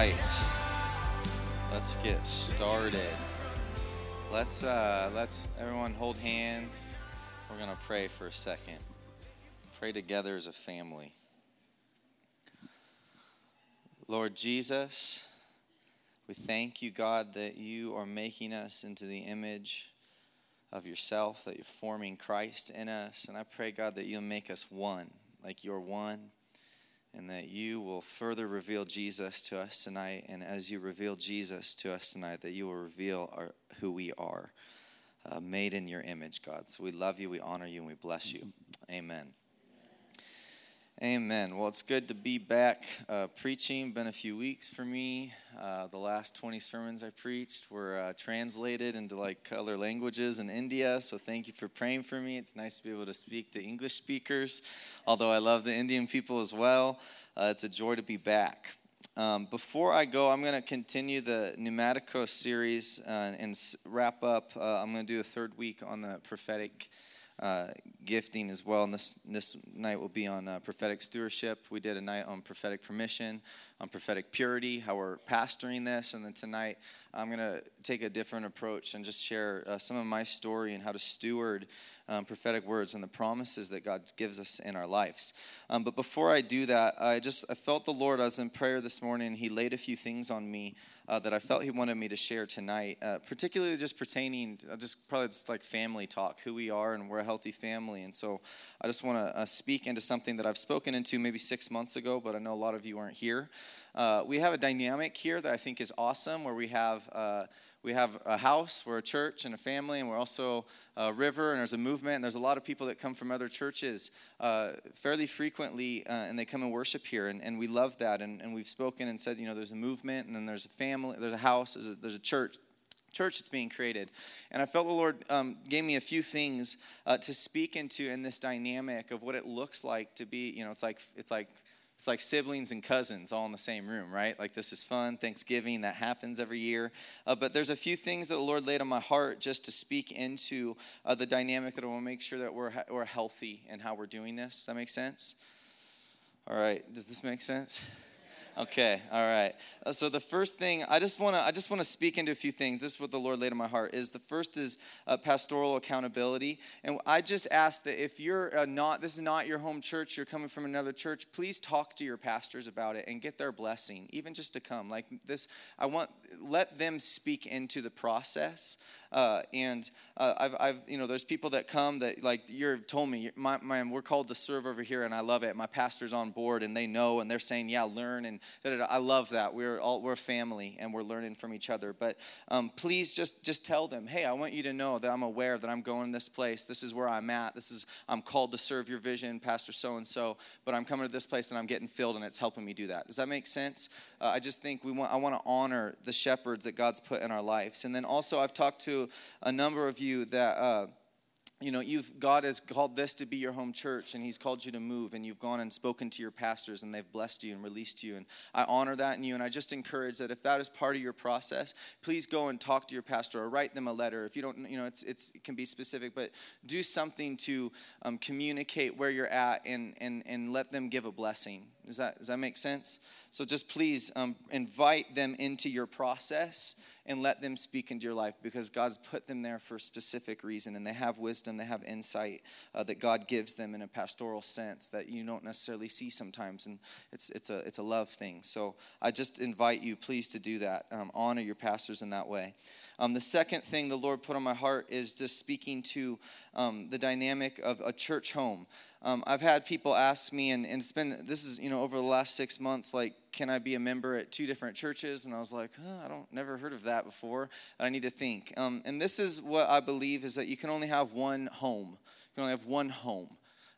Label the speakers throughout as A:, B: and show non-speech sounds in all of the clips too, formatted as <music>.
A: right. Let's get started. Let's uh, let's everyone hold hands. We're gonna pray for a second. Pray together as a family. Lord Jesus, we thank you, God, that you are making us into the image of yourself, that you're forming Christ in us. And I pray, God, that you'll make us one, like you're one and that you will further reveal Jesus to us tonight. And as you reveal Jesus to us tonight, that you will reveal our, who we are, uh, made in your image, God. So we love you, we honor you, and we bless you. Amen. Amen. Well, it's good to be back uh, preaching. Been a few weeks for me. Uh, the last 20 sermons I preached were uh, translated into like other languages in India. So thank you for praying for me. It's nice to be able to speak to English speakers, although I love the Indian people as well. Uh, it's a joy to be back. Um, before I go, I'm going to continue the Pneumatico series uh, and wrap up. Uh, I'm going to do a third week on the prophetic uh, gifting as well. And this, this night will be on uh, prophetic stewardship. We did a night on prophetic permission, on prophetic purity, how we're pastoring this. And then tonight, I'm going to take a different approach and just share uh, some of my story and how to steward um, prophetic words and the promises that God gives us in our lives. Um, but before I do that, I just I felt the Lord. I was in prayer this morning. He laid a few things on me uh, that I felt He wanted me to share tonight, uh, particularly just pertaining, uh, just probably just like family talk, who we are, and we're a healthy family. And so I just want to uh, speak into something that I've spoken into maybe six months ago, but I know a lot of you aren't here. Uh, we have a dynamic here that I think is awesome, where we have uh, we have a house, we're a church and a family, and we're also a river, and there's a movement, and there's a lot of people that come from other churches uh, fairly frequently, uh, and they come and worship here, and, and we love that. And, and we've spoken and said, you know, there's a movement, and then there's a family, there's a house, there's a, there's a church church that's being created and i felt the lord um, gave me a few things uh, to speak into in this dynamic of what it looks like to be you know it's like it's like it's like siblings and cousins all in the same room, right? Like this is fun. Thanksgiving, that happens every year. Uh, but there's a few things that the Lord laid on my heart just to speak into uh, the dynamic that I want to make sure that we're, we're healthy in how we're doing this. Does that make sense? All right. Does this make sense? Okay, all right. Uh, so the first thing I just want to I just want to speak into a few things. This is what the Lord laid on my heart. Is the first is uh, pastoral accountability, and I just ask that if you're uh, not this is not your home church, you're coming from another church, please talk to your pastors about it and get their blessing, even just to come. Like this, I want let them speak into the process. Uh, and uh, I've, I've, you know, there's people that come that like you've told me, my, my, we're called to serve over here, and I love it. My pastor's on board, and they know, and they're saying, yeah, learn, and I love that. We're all we're family, and we're learning from each other. But um, please just just tell them, hey, I want you to know that I'm aware that I'm going this place. This is where I'm at. This is I'm called to serve your vision, Pastor so and so. But I'm coming to this place, and I'm getting filled, and it's helping me do that. Does that make sense? Uh, I just think we want I want to honor the shepherds that God's put in our lives, and then also I've talked to a number of you that. Uh, you know you've god has called this to be your home church and he's called you to move and you've gone and spoken to your pastors and they've blessed you and released you and i honor that in you and i just encourage that if that is part of your process please go and talk to your pastor or write them a letter. If you don't you know it's, it's it can be specific but do something to um, communicate where you're at and and and let them give a blessing. Does that does that make sense? So just please um, invite them into your process and let them speak into your life because God's put them there for a specific reason and they have wisdom, they have insight uh, that God gives them in a pastoral sense that you don't necessarily see sometimes. And it's, it's, a, it's a love thing. So I just invite you, please, to do that. Um, honor your pastors in that way. Um, the second thing the Lord put on my heart is just speaking to um, the dynamic of a church home. Um, I've had people ask me, and, and, it's been, this is, you know, over the last six months, like, can I be a member at two different churches? And I was like, I don't, never heard of that before. I need to think. Um, and this is what I believe is that you can only have one home. You can only have one home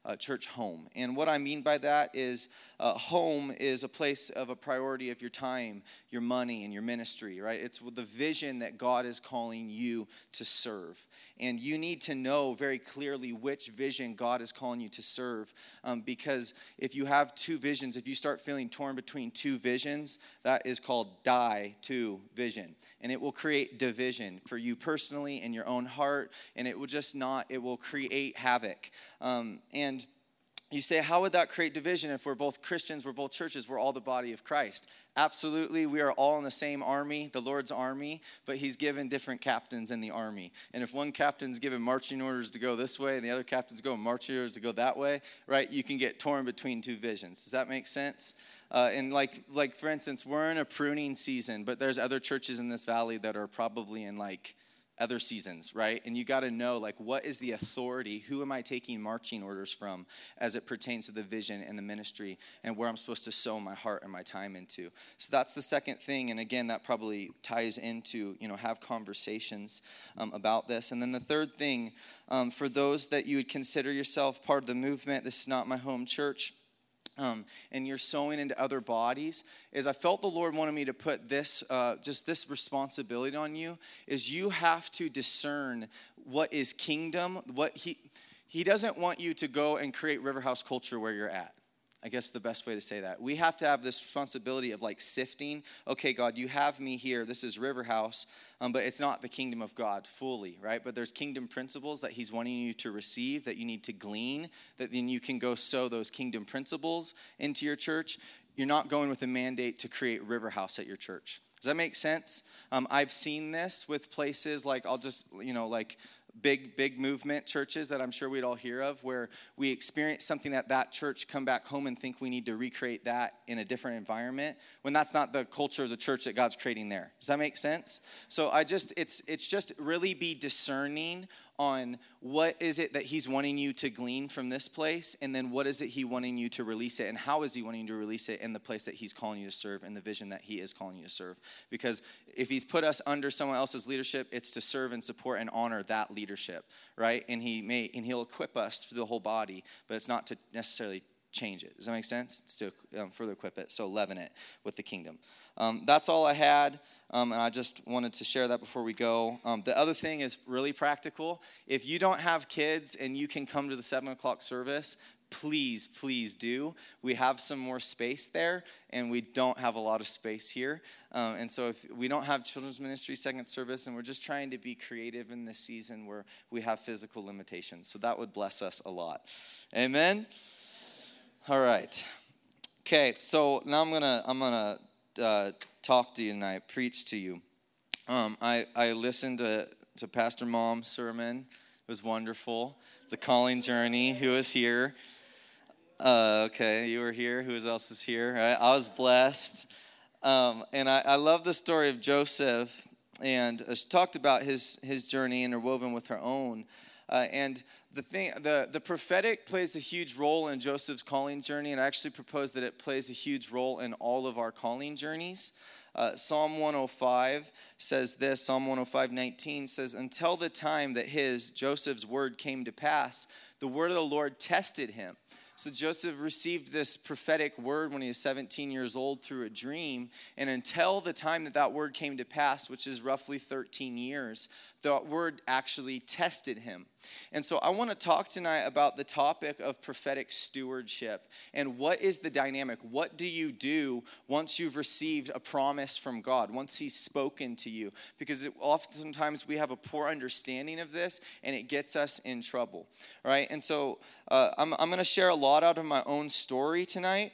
A: uh, church home. And what I mean by that is uh, home is a place of a priority of your time, your money, and your ministry, right? It's the vision that God is calling you to serve. And you need to know very clearly which vision God is calling you to serve. Um, because if you have two visions, if you start feeling torn between two visions, that is called die to vision. And it will create division for you personally in your own heart. And it will just not, it will create havoc. Um, and you say, how would that create division if we're both Christians, we're both churches, we're all the body of Christ? Absolutely, we are all in the same army, the Lord's army, but He's given different captains in the army. And if one captain's given marching orders to go this way and the other captain's going marching orders to go that way, right, you can get torn between two visions. Does that make sense? Uh, and like, like for instance, we're in a pruning season, but there's other churches in this valley that are probably in like other seasons, right? And you got to know, like, what is the authority? Who am I taking marching orders from as it pertains to the vision and the ministry and where I'm supposed to sow my heart and my time into? So that's the second thing. And again, that probably ties into, you know, have conversations um, about this. And then the third thing, um, for those that you would consider yourself part of the movement, this is not my home church um, and you're sowing into other bodies is i felt the lord wanted me to put this uh, just this responsibility on you is you have to discern what is kingdom what he he doesn't want you to go and create river house culture where you're at I guess the best way to say that. We have to have this responsibility of like sifting. Okay, God, you have me here. This is River House, um, but it's not the kingdom of God fully, right? But there's kingdom principles that He's wanting you to receive, that you need to glean, that then you can go sow those kingdom principles into your church. You're not going with a mandate to create River House at your church. Does that make sense? Um, I've seen this with places like, I'll just, you know, like big big movement churches that i'm sure we'd all hear of where we experience something at that church come back home and think we need to recreate that in a different environment when that's not the culture of the church that god's creating there. Does that make sense? So i just it's it's just really be discerning on what is it that he's wanting you to glean from this place and then what is it he wanting you to release it and how is he wanting you to release it in the place that he's calling you to serve and the vision that he is calling you to serve. Because if he's put us under someone else's leadership it's to serve and support and honor that leadership right? And he may and he'll equip us through the whole body but it's not to necessarily change it does that make sense it's to um, further equip it so leaven it with the kingdom um, that's all I had, um, and I just wanted to share that before we go. Um, the other thing is really practical. If you don't have kids and you can come to the 7 o'clock service, please, please do. We have some more space there, and we don't have a lot of space here. Um, and so, if we don't have children's ministry second service, and we're just trying to be creative in this season where we have physical limitations, so that would bless us a lot. Amen. All right. Okay, so now I'm gonna I'm gonna uh, talk to you tonight, preach to you. Um, I, I listened to, to Pastor Mom's sermon. It was wonderful. The calling journey. Who is here? Uh, okay, you were here. Who else is here? Right? I was blessed. Um, and I, I love the story of Joseph. And uh, she talked about his, his journey interwoven with her own. Uh, and the thing, the, the prophetic plays a huge role in Joseph's calling journey, and I actually propose that it plays a huge role in all of our calling journeys. Uh, Psalm 105 says this Psalm 105 19 says, Until the time that his, Joseph's word came to pass, the word of the Lord tested him. So Joseph received this prophetic word when he was 17 years old through a dream. And until the time that that word came to pass, which is roughly 13 years, the word actually tested him. And so I want to talk tonight about the topic of prophetic stewardship and what is the dynamic? What do you do once you've received a promise from God, once He's spoken to you? Because it, oftentimes we have a poor understanding of this and it gets us in trouble, right? And so uh, I'm, I'm going to share a lot out of my own story tonight.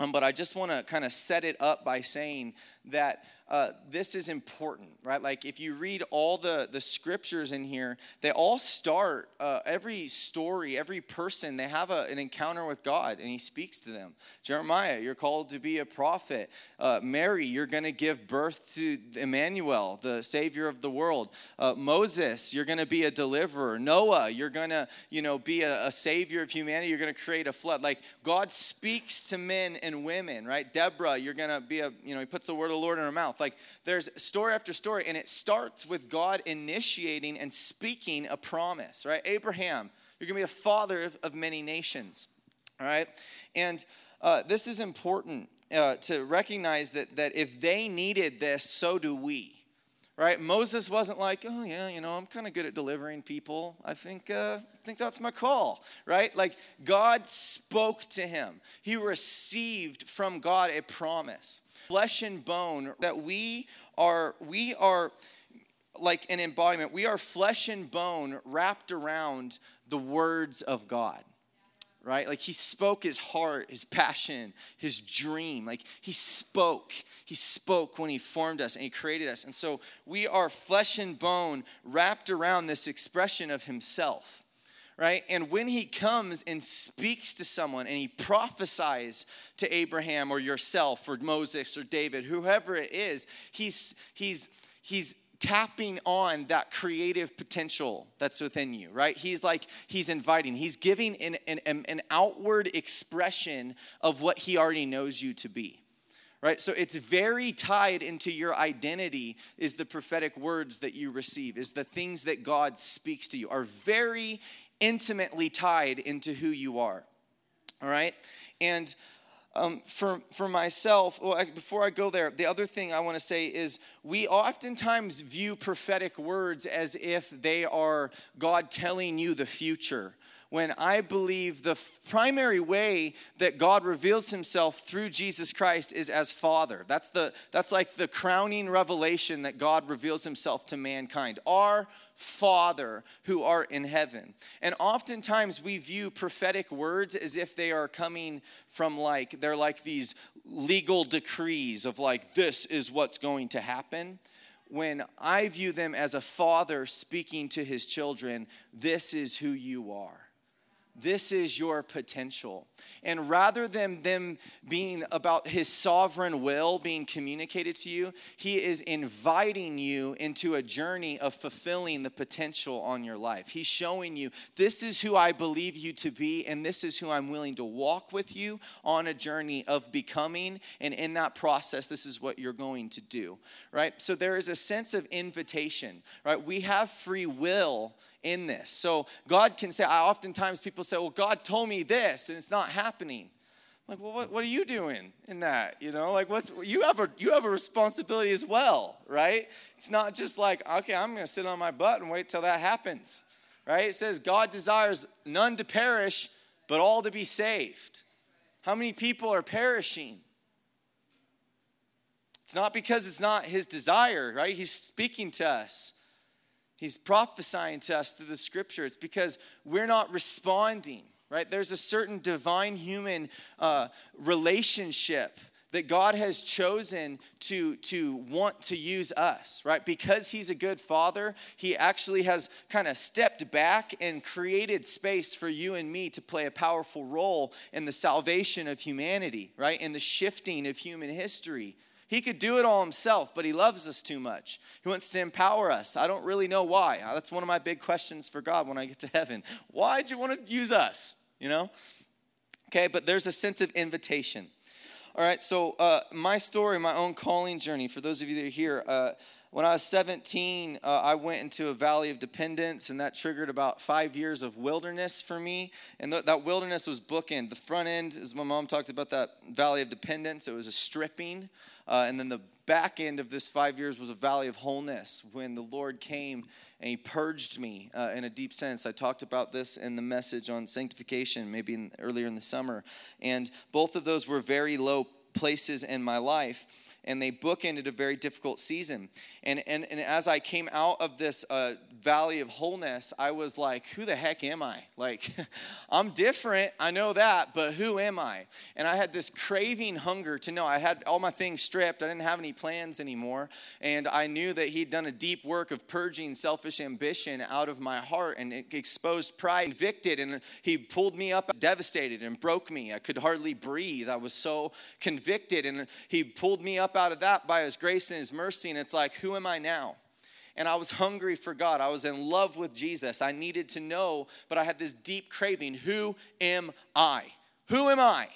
A: Um, but I just want to kind of set it up by saying that uh, this is important, right? Like if you read all the, the scriptures in here, they all start, uh, every story, every person, they have a, an encounter with God and he speaks to them. Jeremiah, you're called to be a prophet. Uh, Mary, you're going to give birth to Emmanuel, the Savior of the world. Uh, Moses, you're going to be a deliverer. Noah, you're going to, you know, be a, a Savior of humanity. You're going to create a flood. Like God speaks to men and women, right? Deborah, you're going to be a, you know, he puts the word of the Lord in her mouth mouth. Like there's story after story, and it starts with God initiating and speaking a promise, right? Abraham, you're gonna be a father of, of many nations, all right? And uh, this is important uh, to recognize that, that if they needed this, so do we right? Moses wasn't like, oh yeah, you know, I'm kind of good at delivering people. I think, uh, I think that's my call, right? Like God spoke to him. He received from God a promise flesh and bone that we are we are like an embodiment we are flesh and bone wrapped around the words of god right? Like he spoke his heart, his passion, his dream. Like he spoke. He spoke when he formed us and he created us. And so we are flesh and bone wrapped around this expression of himself. Right? And when he comes and speaks to someone and he prophesies to Abraham or yourself or Moses or David, whoever it is, he's he's he's tapping on that creative potential that's within you, right? He's like, he's inviting, he's giving an, an, an outward expression of what he already knows you to be right so it's very tied into your identity is the prophetic words that you receive is the things that god speaks to you are very intimately tied into who you are all right and um, for, for myself, well, I, before I go there, the other thing I want to say is we oftentimes view prophetic words as if they are God telling you the future. When I believe the primary way that God reveals himself through Jesus Christ is as Father. That's, the, that's like the crowning revelation that God reveals himself to mankind. Our Father who art in heaven. And oftentimes we view prophetic words as if they are coming from like, they're like these legal decrees of like, this is what's going to happen. When I view them as a father speaking to his children, this is who you are. This is your potential. And rather than them being about his sovereign will being communicated to you, he is inviting you into a journey of fulfilling the potential on your life. He's showing you, this is who I believe you to be, and this is who I'm willing to walk with you on a journey of becoming. And in that process, this is what you're going to do, right? So there is a sense of invitation, right? We have free will in this. So God can say, I oftentimes people say, well, God told me this and it's not happening. I'm like, well, what, what are you doing in that? You know, like what's you have a you have a responsibility as well, right? It's not just like, okay, I'm gonna sit on my butt and wait till that happens. Right? It says God desires none to perish, but all to be saved. How many people are perishing? It's not because it's not his desire, right? He's speaking to us. He's prophesying to us through the scripture. It's because we're not responding, right? There's a certain divine human uh, relationship that God has chosen to, to want to use us, right? Because He's a good Father, He actually has kind of stepped back and created space for you and me to play a powerful role in the salvation of humanity, right? In the shifting of human history. He could do it all himself, but he loves us too much. He wants to empower us. I don't really know why. That's one of my big questions for God when I get to heaven. Why'd you want to use us? You know? Okay, but there's a sense of invitation. All right, so uh, my story, my own calling journey, for those of you that are here, uh, when I was 17, uh, I went into a valley of dependence, and that triggered about five years of wilderness for me. And th- that wilderness was bookend. The front end, as my mom talked about that valley of dependence, it was a stripping. Uh, and then the back end of this five years was a valley of wholeness when the Lord came and He purged me uh, in a deep sense. I talked about this in the message on sanctification, maybe in, earlier in the summer. And both of those were very low places in my life and they bookended a very difficult season. And, and, and as I came out of this uh, valley of wholeness, I was like, who the heck am I? Like, <laughs> I'm different, I know that, but who am I? And I had this craving hunger to know. I had all my things stripped, I didn't have any plans anymore. And I knew that He'd done a deep work of purging selfish ambition out of my heart and exposed pride, convicted, and He pulled me up devastated and broke me. I could hardly breathe. I was so convicted, and He pulled me up out of that by His grace and His mercy. And it's like, who am I now? and I was hungry for God. I was in love with Jesus. I needed to know, but I had this deep craving who am I? Who am I?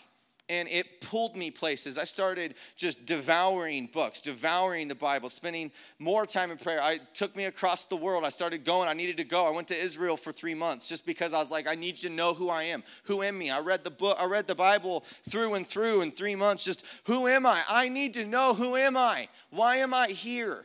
A: And it pulled me places. I started just devouring books, devouring the Bible, spending more time in prayer. I took me across the world. I started going. I needed to go. I went to Israel for three months just because I was like, I need to know who I am. Who am me? I read the book. I read the Bible through and through in three months. Just who am I? I need to know who am I? Why am I here?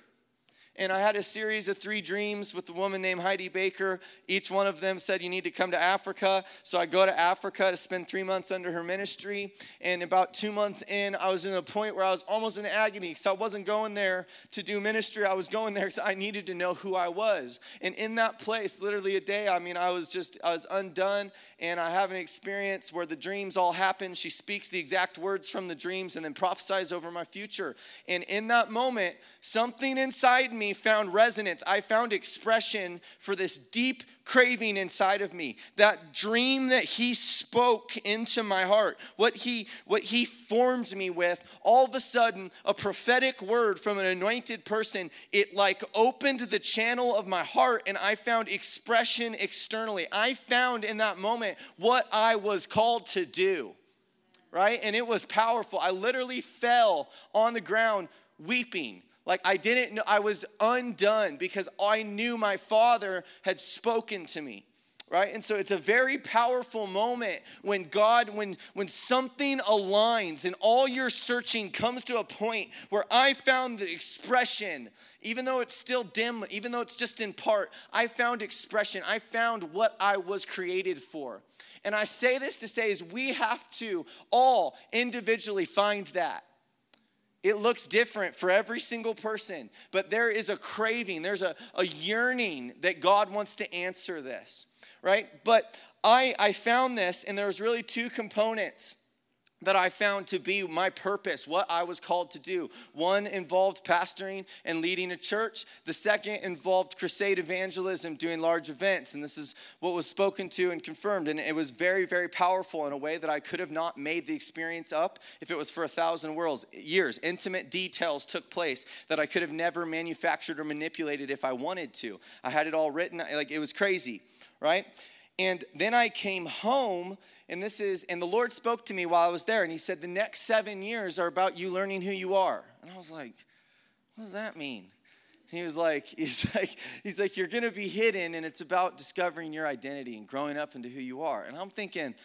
A: And I had a series of three dreams with a woman named Heidi Baker. Each one of them said, You need to come to Africa. So I go to Africa to spend three months under her ministry. And about two months in, I was in a point where I was almost in agony because I wasn't going there to do ministry. I was going there because I needed to know who I was. And in that place, literally a day, I mean, I was just, I was undone. And I have an experience where the dreams all happen. She speaks the exact words from the dreams and then prophesies over my future. And in that moment, something inside me me found resonance. I found expression for this deep craving inside of me. That dream that he spoke into my heart, what he what he formed me with, all of a sudden a prophetic word from an anointed person, it like opened the channel of my heart and I found expression externally. I found in that moment what I was called to do. Right? And it was powerful. I literally fell on the ground weeping like I didn't know, I was undone because I knew my father had spoken to me. Right? And so it's a very powerful moment when God, when when something aligns and all your searching comes to a point where I found the expression, even though it's still dim, even though it's just in part, I found expression. I found what I was created for. And I say this to say is we have to all individually find that. It looks different for every single person, but there is a craving, there's a, a yearning that God wants to answer this, right? But I, I found this, and there was really two components that I found to be my purpose, what I was called to do. One involved pastoring and leading a church. The second involved crusade evangelism, doing large events. And this is what was spoken to and confirmed. And it was very, very powerful in a way that I could have not made the experience up if it was for a thousand worlds, years. Intimate details took place that I could have never manufactured or manipulated if I wanted to. I had it all written, like it was crazy, right? And then I came home, and this is, and the Lord spoke to me while I was there, and He said, The next seven years are about you learning who you are. And I was like, What does that mean? he was like, <laughs> he's like, he's like, you're gonna be hidden, and it's about discovering your identity and growing up into who you are. And I'm thinking,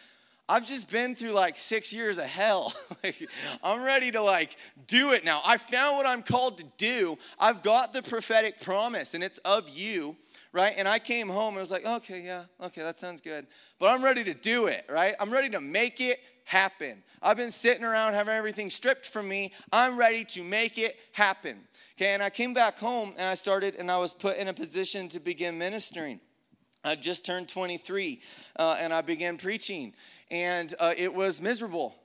A: I've just been through like six years of hell. <laughs> like, I'm ready to like do it now. I found what I'm called to do. I've got the prophetic promise, and it's of you right? And I came home and I was like, okay, yeah, okay, that sounds good. But I'm ready to do it, right? I'm ready to make it happen. I've been sitting around having everything stripped from me. I'm ready to make it happen. Okay, and I came back home and I started and I was put in a position to begin ministering. I just turned 23 uh, and I began preaching, and uh, it was miserable.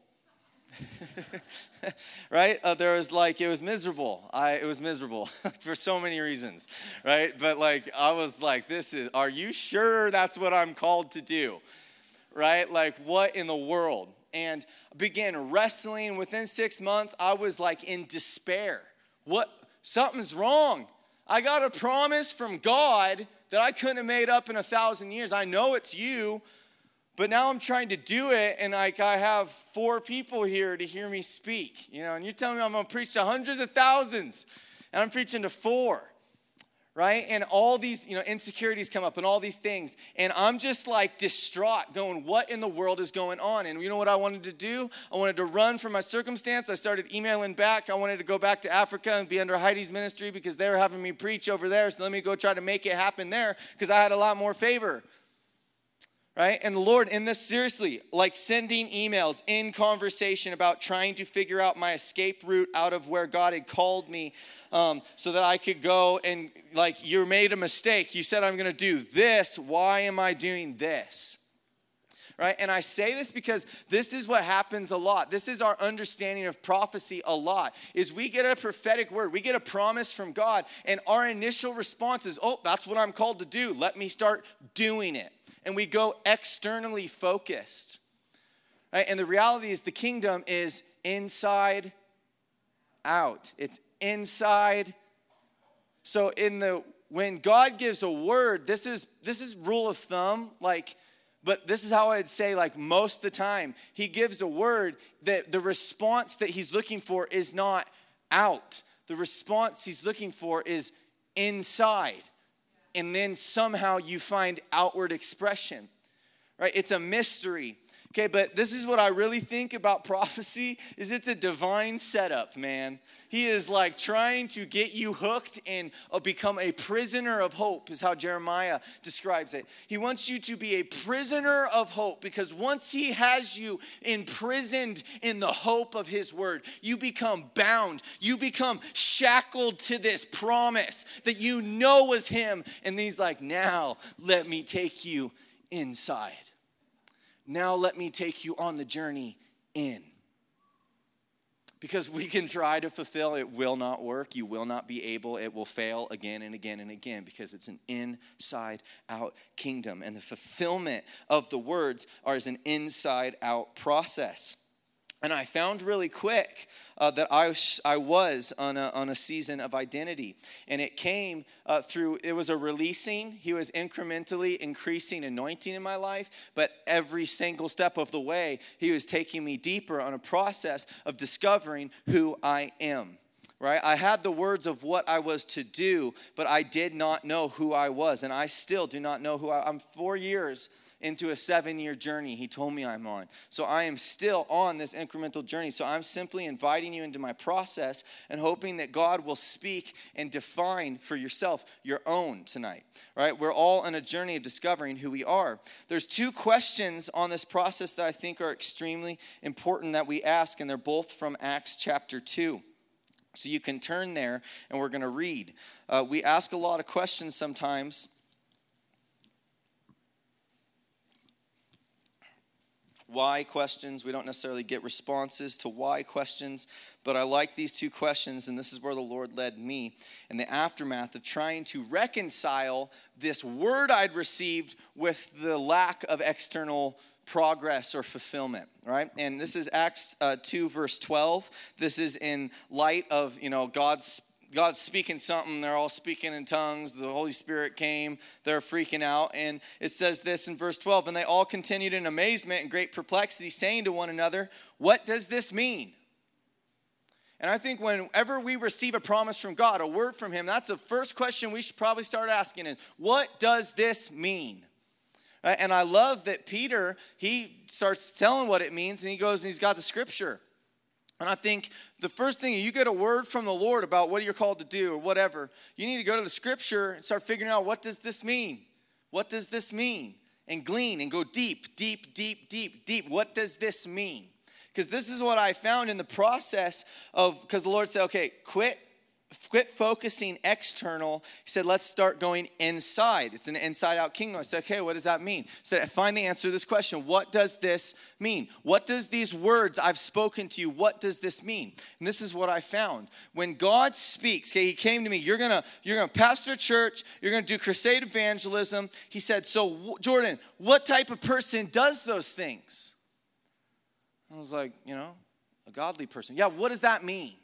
A: <laughs> right? Uh, there was like, it was miserable. I, it was miserable <laughs> for so many reasons, right? But like, I was like, this is, are you sure that's what I'm called to do? Right? Like, what in the world? And began wrestling. Within six months, I was like in despair. What? Something's wrong. I got a promise from God that I couldn't have made up in a thousand years. I know it's you, but now I'm trying to do it, and like I have four people here to hear me speak, you know, and you're telling me I'm gonna preach to hundreds of thousands, and I'm preaching to four, right? And all these, you know, insecurities come up and all these things, and I'm just like distraught, going, what in the world is going on? And you know what I wanted to do? I wanted to run from my circumstance. I started emailing back. I wanted to go back to Africa and be under Heidi's ministry because they were having me preach over there. So let me go try to make it happen there because I had a lot more favor right? And the Lord, in this seriously, like sending emails in conversation about trying to figure out my escape route out of where God had called me um, so that I could go and, like, you made a mistake. You said I'm gonna do this. Why am I doing this? Right? And I say this because this is what happens a lot. This is our understanding of prophecy a lot. Is we get a prophetic word, we get a promise from God, and our initial response is, "Oh, that's what I'm called to do. Let me start doing it." And we go externally focused. Right? And the reality is the kingdom is inside out. It's inside. So in the when God gives a word, this is this is rule of thumb, like but this is how I'd say, like most the time, he gives a word that the response that he's looking for is not out. The response he's looking for is inside and then somehow you find outward expression, right? It's a mystery Okay, but this is what I really think about <laughs> prophecy is it's a divine setup, man. He is like trying to get you hooked and uh, become a prisoner of hope is how Jeremiah describes it. He wants you to be a prisoner of hope because once he has you imprisoned in the hope of his word, you become bound. You become shackled to this promise that you know was him and he's like, "Now let me take you inside." Now let me take you on the journey in. Because we can try to fulfill, it will not work. You will not be able. It will fail again and again and again because it's an inside out kingdom. And the fulfillment of the words are as an inside out process. And I found really quick uh, that I, I was on a, on a season of identity. And it came uh, through, it was a releasing. He was incrementally increasing anointing in my life. But every single step of the way, he was taking me deeper on a process of discovering who I am right? I had the words of what I was to do, but I did not know who I was. And I still do not know who I am. Four years into a seven year journey he told me I'm on. So I am still on this incremental journey. So I'm simply inviting you into my process and hoping that God will speak and define for yourself your own tonight, right? We're all on a journey of discovering who we are. There's two questions on this process that I think are extremely important that we ask, and they're both from Acts chapter 2. So you can turn there and we're going to read. Uh, we ask a lot of questions sometimes why questions. We don't necessarily get responses to why questions, but I like these two questions, and this is where the Lord led me in the aftermath of trying to reconcile this word I'd received with the lack of external progress or fulfillment right and this is acts uh, 2 verse 12 this is in light of you know god's God's speaking something. They're all speaking in tongues. The Holy Spirit came. They're freaking out. And it says this in verse 12 And they all continued in amazement and great perplexity, saying to one another, What does this mean? And I think whenever we receive a promise from God, a word from Him, that's the first question we should probably start asking is, What does this mean? Right? And I love that Peter, he starts telling what it means, and he goes and he's got the scripture. And I think the first thing you get a word from the Lord about what you're called to do or whatever, you need to go to the scripture and start figuring out what does this mean? What does this mean? And glean and go deep, deep, deep, deep, deep. What does this mean? Because this is what I found in the process of, because the Lord said, okay, quit quit focusing external. He said, let's start going inside. It's an inside out kingdom. I said, okay, what does that mean? He said, find the answer to this question. What does this mean? What does these words I've spoken to you, what does this mean? And this is what I found. When God speaks, okay, he came to me, you're gonna, you're gonna pastor a church, you're gonna do crusade evangelism. He said, so Jordan, what type of person does those things? I was like, you know, a godly person. Yeah, what does that mean?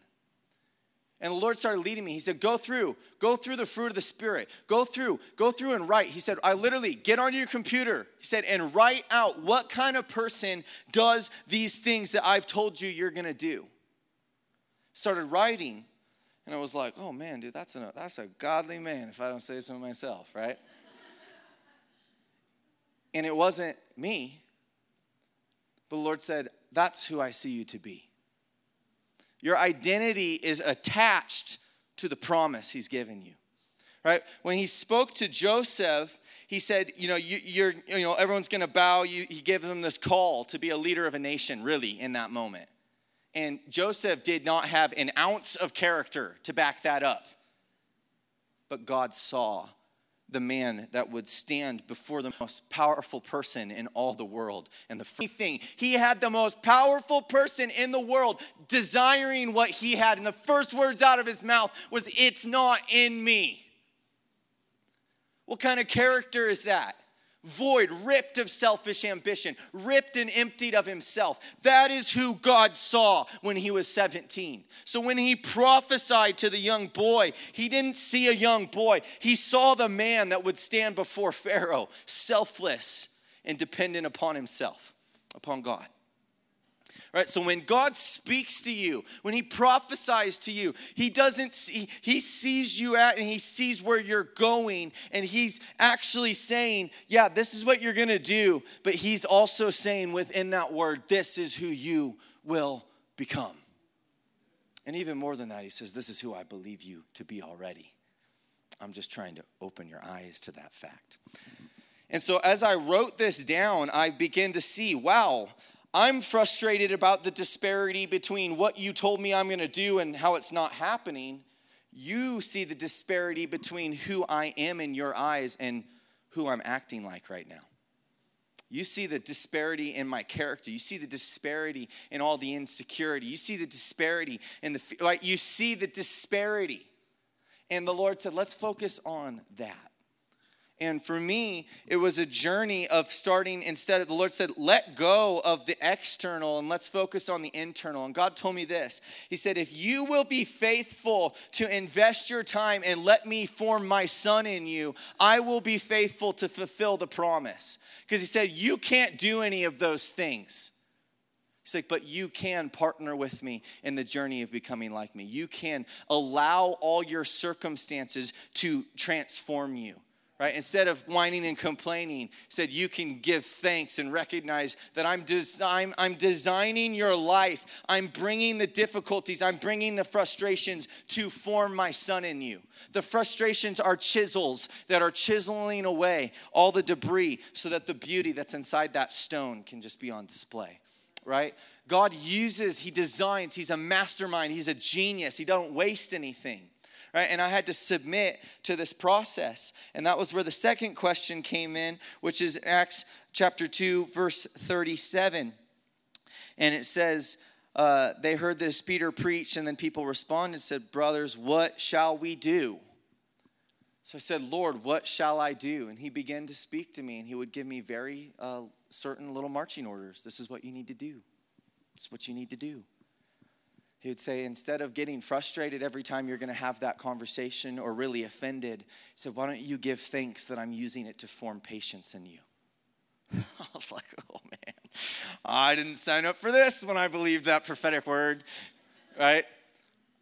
A: And the Lord started leading me. He said, Go through, go through the fruit of the Spirit. Go through, go through and write. He said, I literally get on your computer. He said, and write out what kind of person does these things that I've told you you're gonna do. Started writing, and I was like, oh man, dude, that's a, that's a godly man if I don't say so myself, right? and it wasn't me, but the Lord said, That's who I see you to be. Your identity is attached to the promise he's given you. Right? When he spoke to Joseph, he said, you know, you, are you know, everyone's going to bow. You, he gave him this call to be a leader of a nation, really, in that moment. And Joseph did not have an ounce of character to back that up. But God saw the man that would stand before the most powerful person in all the world. And the thing, he had the most powerful person in the world desiring what he had. And the first words out of his mouth was, It's not in me. What kind of character is that? Void, ripped of selfish ambition, ripped and emptied of himself. That is who God saw when he was 17. So when he prophesied to the young boy, he didn't see a young boy, he saw the man that would stand before Pharaoh, selfless and dependent upon himself, upon God. Right? So when God speaks to you, when he prophesies to you, he doesn't see, he sees you at and he sees where you're going and he's actually saying, "Yeah, this is what you're going to do." But he's also saying within that word, "This is who you will become." And even more than that, he says, "This is who I believe you to be already." I'm just trying to open your eyes to that fact. And so as I wrote this down, I began to see, wow, I'm frustrated about the disparity between what you told me I'm going to do and how it's not happening. You see the disparity between who I am in your eyes and who I'm acting like right now. You see the disparity in my character. You see the disparity in all the insecurity. You see the disparity in the right. You see the disparity, and the Lord said, "Let's focus on that." And for me, it was a journey of starting instead of the Lord said, let go of the external and let's focus on the internal. And God told me this He said, if you will be faithful to invest your time and let me form my son in you, I will be faithful to fulfill the promise. Because He said, you can't do any of those things. He's like, but you can partner with me in the journey of becoming like me. You can allow all your circumstances to transform you right? Instead of whining and complaining, said you can give thanks and recognize that I'm, design, I'm designing your life. I'm bringing the difficulties, I'm bringing the frustrations to form my son in you. The frustrations are chisels that are chiseling away all the debris so that the beauty that's inside that stone can just be on display, right? God uses, He designs, He's a mastermind, He's a genius, He don't waste anything right? And I had to submit to this process. And that was where the second question came in, which is Acts chapter 2, verse 37. And it says, uh, they heard this Peter preach, and then people responded, and said, Brothers, what shall we do? So I said, Lord, what shall I do? And he began to speak to me, and he would give me very uh, certain little marching orders. This is what you need to do. Is what you need to do. He would say, instead of getting frustrated every time you're going to have that conversation or really offended, he said, Why don't you give thanks that I'm using it to form patience in you? <laughs> I was like, Oh man, I didn't sign up for this when I believed that prophetic word, right?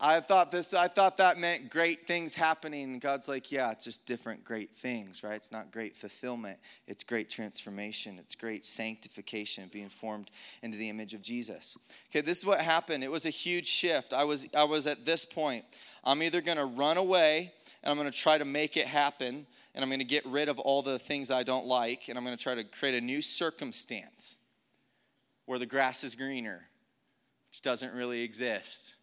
A: I thought this, I thought that meant great things happening. God's like, yeah, it's just different great things, right? It's not great fulfillment. It's great transformation. It's great sanctification, being formed into the image of Jesus. Okay, this is what happened. It was a huge shift. I was, I was at this point. I'm either gonna run away and I'm gonna try to make it happen, and I'm gonna get rid of all the things I don't like, and I'm gonna try to create a new circumstance where the grass is greener, which doesn't really exist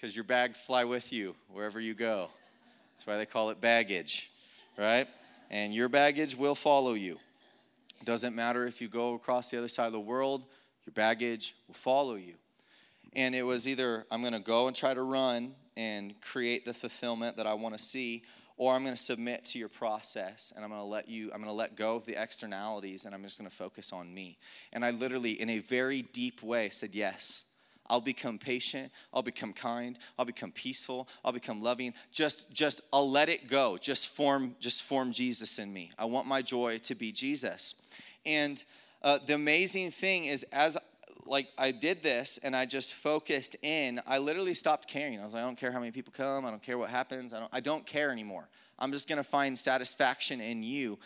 A: because your bags fly with you wherever you go. That's why they call it baggage, right? And your baggage will follow you. Doesn't matter if you go across the other side of the world, your baggage will follow you. And it was either I'm going to go and try to run and create the fulfillment that I want to see, or I'm going to submit to your process and I'm going to let you, I'm going to let go of the externalities and I'm just going to focus on me. And I literally, in a very deep way, said yes. I'll become patient, I'll become kind, I'll become peaceful, I'll become loving. Just just I'll let it go. Just form just form Jesus in me. I want my joy to be Jesus. And uh, the amazing thing is as like I did this and I just focused in, I literally stopped caring. I was like, I don't care how many people come, I don't care what happens, I don't I don't care anymore. I'm just gonna find satisfaction in you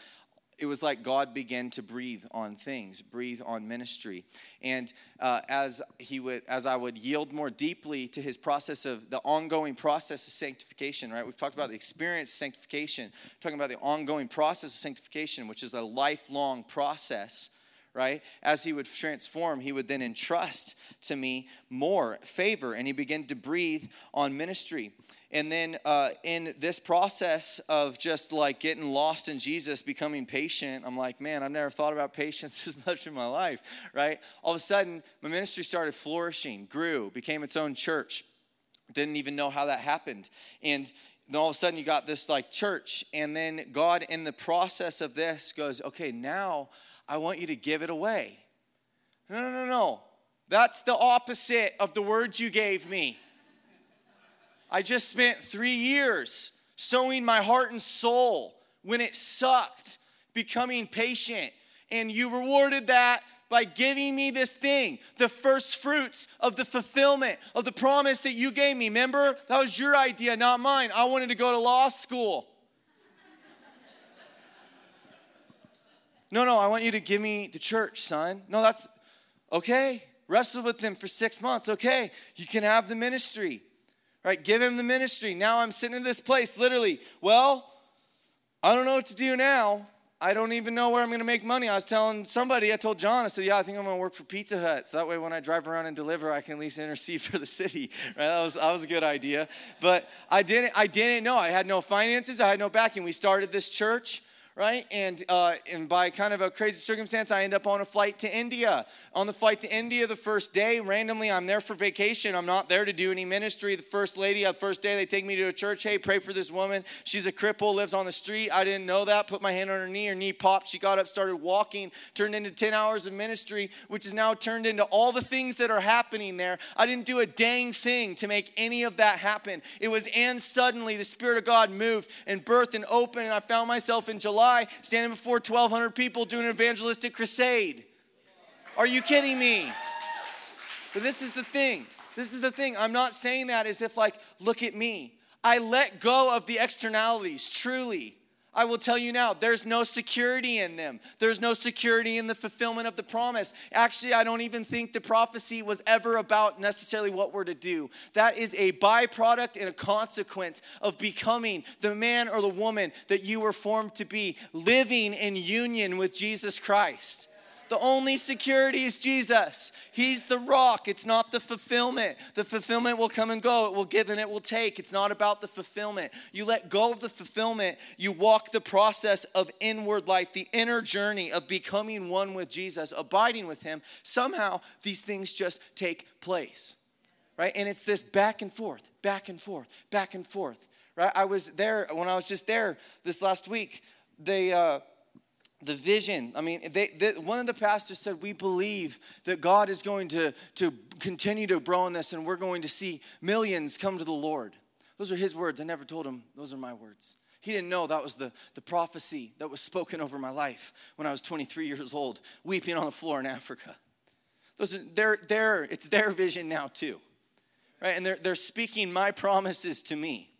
A: it was like God began to breathe on things, breathe on ministry. And uh, as he would, as I would yield more deeply to his process of the ongoing process of sanctification, right? We've talked about the experience of sanctification, talking about the ongoing process of sanctification, which is a lifelong process right? As he would transform, he would then entrust to me more favor, and he began to breathe on ministry. And then uh, in this process of just like getting lost in Jesus, becoming patient, I'm like, man, I've never thought about <laughs> patience as much in my life, right? All of a sudden, my ministry started flourishing, grew, became its own church. Didn't even know how that happened. And then all of a sudden, you got this like church. And then God, in the process of this, goes, okay, now I want you to give it away. No, no, no, no. That's the opposite of the words you gave me. I just spent three years sowing my heart and soul when it sucked, becoming patient. And you rewarded that
B: by giving me this thing, the first fruits of the fulfillment of the promise that you gave me. Remember? That was your idea, not mine. I wanted to go to law school. No, no, I want you to give me the church, son. No, that's okay. Wrestled with them for six months. Okay, you can have the ministry. Right? Give him the ministry. Now I'm sitting in this place, literally. Well, I don't know what to do now. I don't even know where I'm going to make money. I was telling somebody, I told John, I said, Yeah, I think I'm going to work for Pizza Hut. So that way, when I drive around and deliver, I can at least intercede for the city. <laughs> Right? That was, that was a good idea. But I didn't, I didn't know. I had no finances, I had no backing. We started this church right? And, uh, and by kind of a crazy circumstance, I end up on a flight to India. On the flight to India the first day, randomly, I'm there for vacation. I'm not there to do any ministry. The first lady, the first day, they take me to a church. Hey, pray for this woman. She's a cripple, lives on the street. I didn't know that. Put my hand on her knee. Her knee popped. She got up, started walking, turned into 10 hours of ministry, which is now turned into all the things that are happening there. I didn't do a dang thing to make any of that happen. It was, and suddenly the Spirit of God moved and birthed and opened, and I found myself in July Standing before 1,200 people doing an evangelistic crusade. Are you kidding me? But this is the thing. This is the thing. I'm not saying that as if, like, look at me. I let go of the externalities, truly. I will tell you now, there's no security in them. There's no security in the fulfillment of the promise. Actually, I don't even think the prophecy was ever about necessarily what we're to do. That is a byproduct and a consequence of becoming the man or the woman that you were formed to be, living in union with Jesus Christ. The only security is Jesus. He's the rock. It's not the fulfillment. The fulfillment will come and go. It will give and it will take. It's not about the fulfillment. You let go of the fulfillment. You walk the process of inward life, the inner journey of becoming one with Jesus, abiding with Him. Somehow these things just take place, right? And it's this back and forth, back and forth, back and forth, right? I was there when I was just there this last week. They, uh, the vision. I mean, they, they, one of the pastors said, We believe that God is going to, to continue to grow in this and we're going to see millions come to the Lord. Those are his words. I never told him, those are my words. He didn't know that was the, the prophecy that was spoken over my life when I was 23 years old, weeping on the floor in Africa. Those are their, their, it's their vision now, too. Right? And they're, they're speaking my promises to me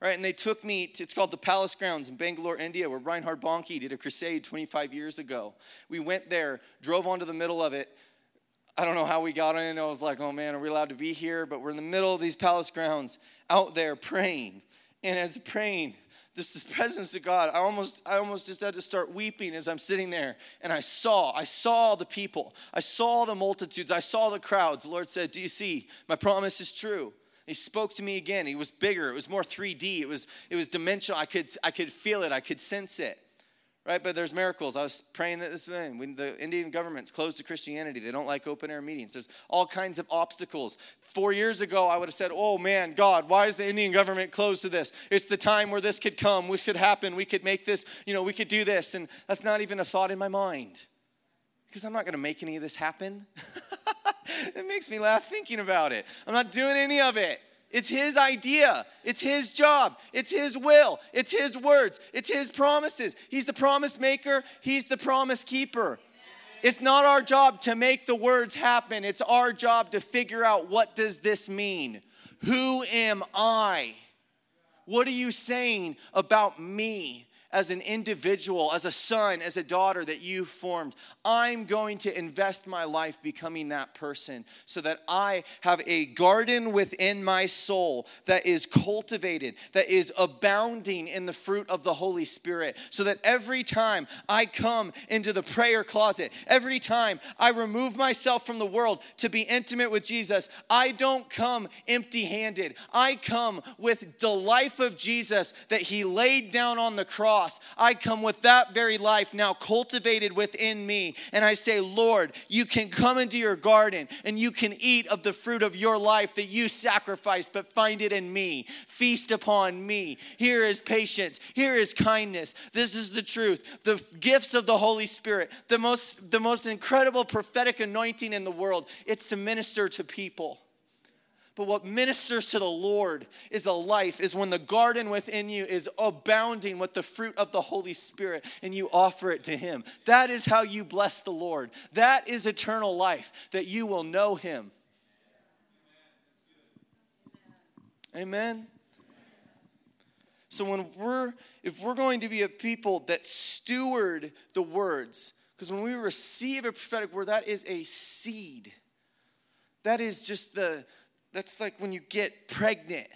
B: right? And they took me to, it's called the Palace Grounds in Bangalore, India, where Reinhard Bonnke did a crusade 25 years ago. We went there, drove onto the middle of it. I don't know how we got in. I was like, oh man, are we allowed to be here? But we're in the middle of these palace grounds out there praying. And as praying, just this presence of God, I almost, I almost just had to start weeping as I'm sitting there. And I saw, I saw the people. I saw the multitudes. I saw the crowds. The Lord said, Do you see? My promise is true. He spoke to me again. He was bigger. It was more 3D. It was it was dimensional. I could I could feel it. I could sense it. Right? But there's miracles. I was praying that this way. When the Indian government's closed to Christianity, they don't like open air meetings. There's all kinds of obstacles. Four years ago, I would have said, Oh man, God, why is the Indian government closed to this? It's the time where this could come, which could happen. We could make this, you know, we could do this. And that's not even a thought in my mind. Because I'm not going to make any of this happen. <laughs> <laughs> it makes me laugh thinking about it. I'm not doing any of it. It's his idea. It's his job. It's his will. It's his words. It's his promises. He's the promise maker. He's the promise keeper. It's not our job to make the words happen. It's our job to figure out what does this mean? Who am I? What are you saying about me? As an individual, as a son, as a daughter that you formed. I'm going to invest my life becoming that person so that I have a garden within my soul that is cultivated, that is abounding in the fruit of the Holy Spirit. So that every time I come into the prayer closet, every time I remove myself from the world to be intimate with Jesus, I don't come empty handed. I come with the life of Jesus that He laid down on the cross cross, I come with that very life now cultivated within me. And I say, Lord, you can come into your garden and you can eat of the fruit of your life that you sacrificed, but find it in me. Feast upon me. Here is patience. Here is kindness. This is the truth. The gifts of the Holy Spirit, the most, the most incredible prophetic anointing in the world, it's to minister to people. But what ministers to the Lord is a life, is when the garden within you is abounding with the fruit of the Holy Spirit and you offer it to Him. That is how you bless the Lord. That is eternal life, that you will know Him. Amen. So when we're if we're going to be a people that steward the words, because when we receive a prophetic word, that is a seed. That is just the that's like when you get pregnant.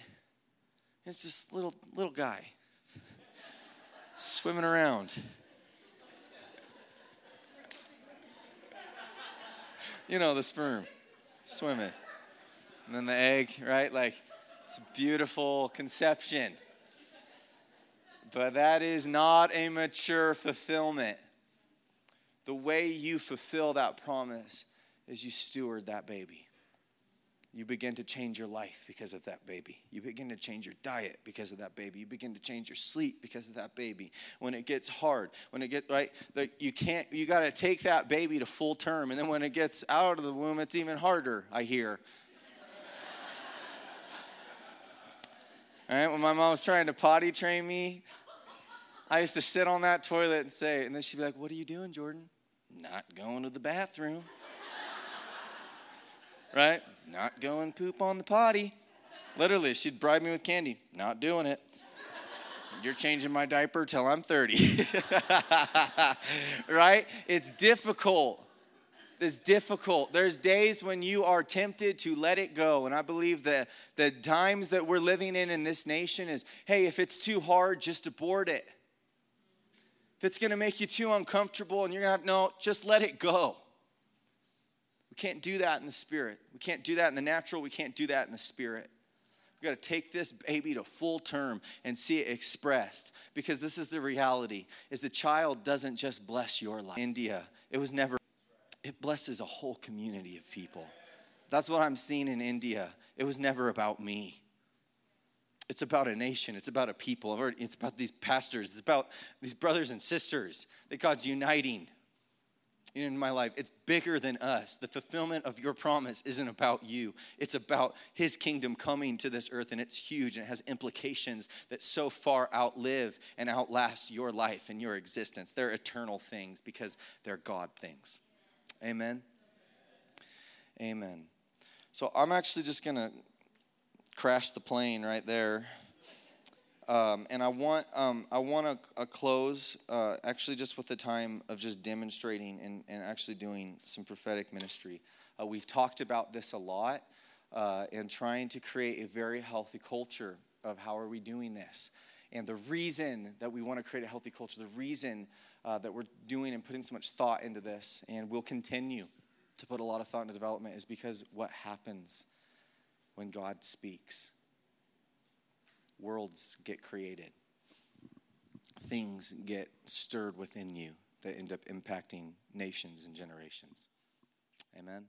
B: It's this little little guy swimming around. You know, the sperm swimming. And then the egg, right? Like it's a beautiful conception. But that is not a mature fulfillment. The way you fulfill that promise is you steward that baby. You begin to change your life because of that baby. You begin to change your diet because of that baby. You begin to change your sleep because of that baby. When it gets hard, when it gets right, you can't you got to take that baby to full term and then when it gets out of the womb it's even harder, I hear. All right, when my mom was trying to potty train me, I used to sit on that toilet and say, and then she'd be like, What are you doing, Jordan? Not going to the bathroom. <laughs> right? Not going poop on the potty. Literally, she'd bribe me with candy. Not doing it. You're changing my diaper till I'm 30. <laughs> right? It's difficult. It's difficult. There's days when you are tempted to let it go. And I believe that the times that we're living in in this nation is hey, if it's too hard, just abort it. If it's going to make you too uncomfortable and you're going to have, no, just let it go. We can't do that in the spirit. We can't do that in the natural. We can't do that in the spirit. We've got to take this baby to full term and see it expressed because this is the reality is the child doesn't just bless your life. India, it was never it blesses a whole community of people. That's what I'm seeing in India. It was never about me. It's about a nation. It's about a people. It's about these pastors. It's about these brothers and sisters that God's uniting in my life. It's bigger than us. The fulfillment of your promise isn't about you, it's about His kingdom coming to this earth, and it's huge and it has implications that so far outlive and outlast your life and your existence. They're eternal things because they're God things. Amen. Amen. So I'm actually just going to crash the plane right there. Um, and I want um, I want to uh, close uh, actually just with the time of just demonstrating and, and actually doing some prophetic ministry. Uh, we've talked about this a lot uh, and trying to create a very healthy culture of how are we doing this. And the reason that we want to create a healthy culture, the reason uh, that we're doing and putting so much thought into this and we'll continue to put a lot of thought into development is because what happens when God speaks. Worlds get created, things get stirred within you that end up impacting nations and generations. Amen.